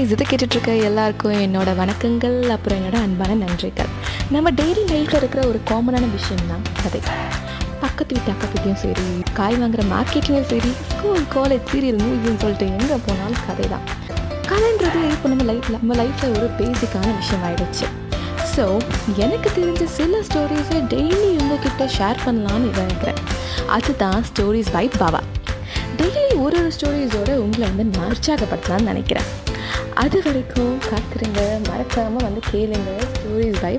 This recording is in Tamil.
கைஸ் இது கேட்டுட்ருக்க எல்லாருக்கும் என்னோட வணக்கங்கள் அப்புறம் என்னோட அன்பான நன்றிகள். நம்ம டெய்லி லைஃப்பில் இருக்கிற ஒரு காமனான விஷயம் தான் கதை. பக்கத்து வீட்டு அக்கத்துலேயும் சரி காய் வாங்குற மார்க்கெட்லேயும் சரி ஸ்கூல் காலேஜ் சீரியல் மூவின்னு சொல்லிட்டு எங்கே போனாலும் கதை தான் கதைன்றது இப்போ நம்ம லைஃப்பில் நம்ம லைஃப்பில் ஒரு பேசிக்கான விஷயம் ஆயிடுச்சு ஸோ எனக்கு தெரிஞ்ச சில ஸ்டோரிஸை டெய்லி உங்ககிட்ட ஷேர் பண்ணலான்னு நினைக்கிறேன். அதுதான் ஸ்டோரிஸ் பை பாவா டெய்லி ஒரு ஒரு ஸ்டோரிஸோட உங்களை வந்து நான் உற்சாகப்படுத்தலாம்னு நினைக்கிறேன். அது வரைக்கும் காத்துருங்க. மறக்காமல் வந்து கேளுங்க. Stories by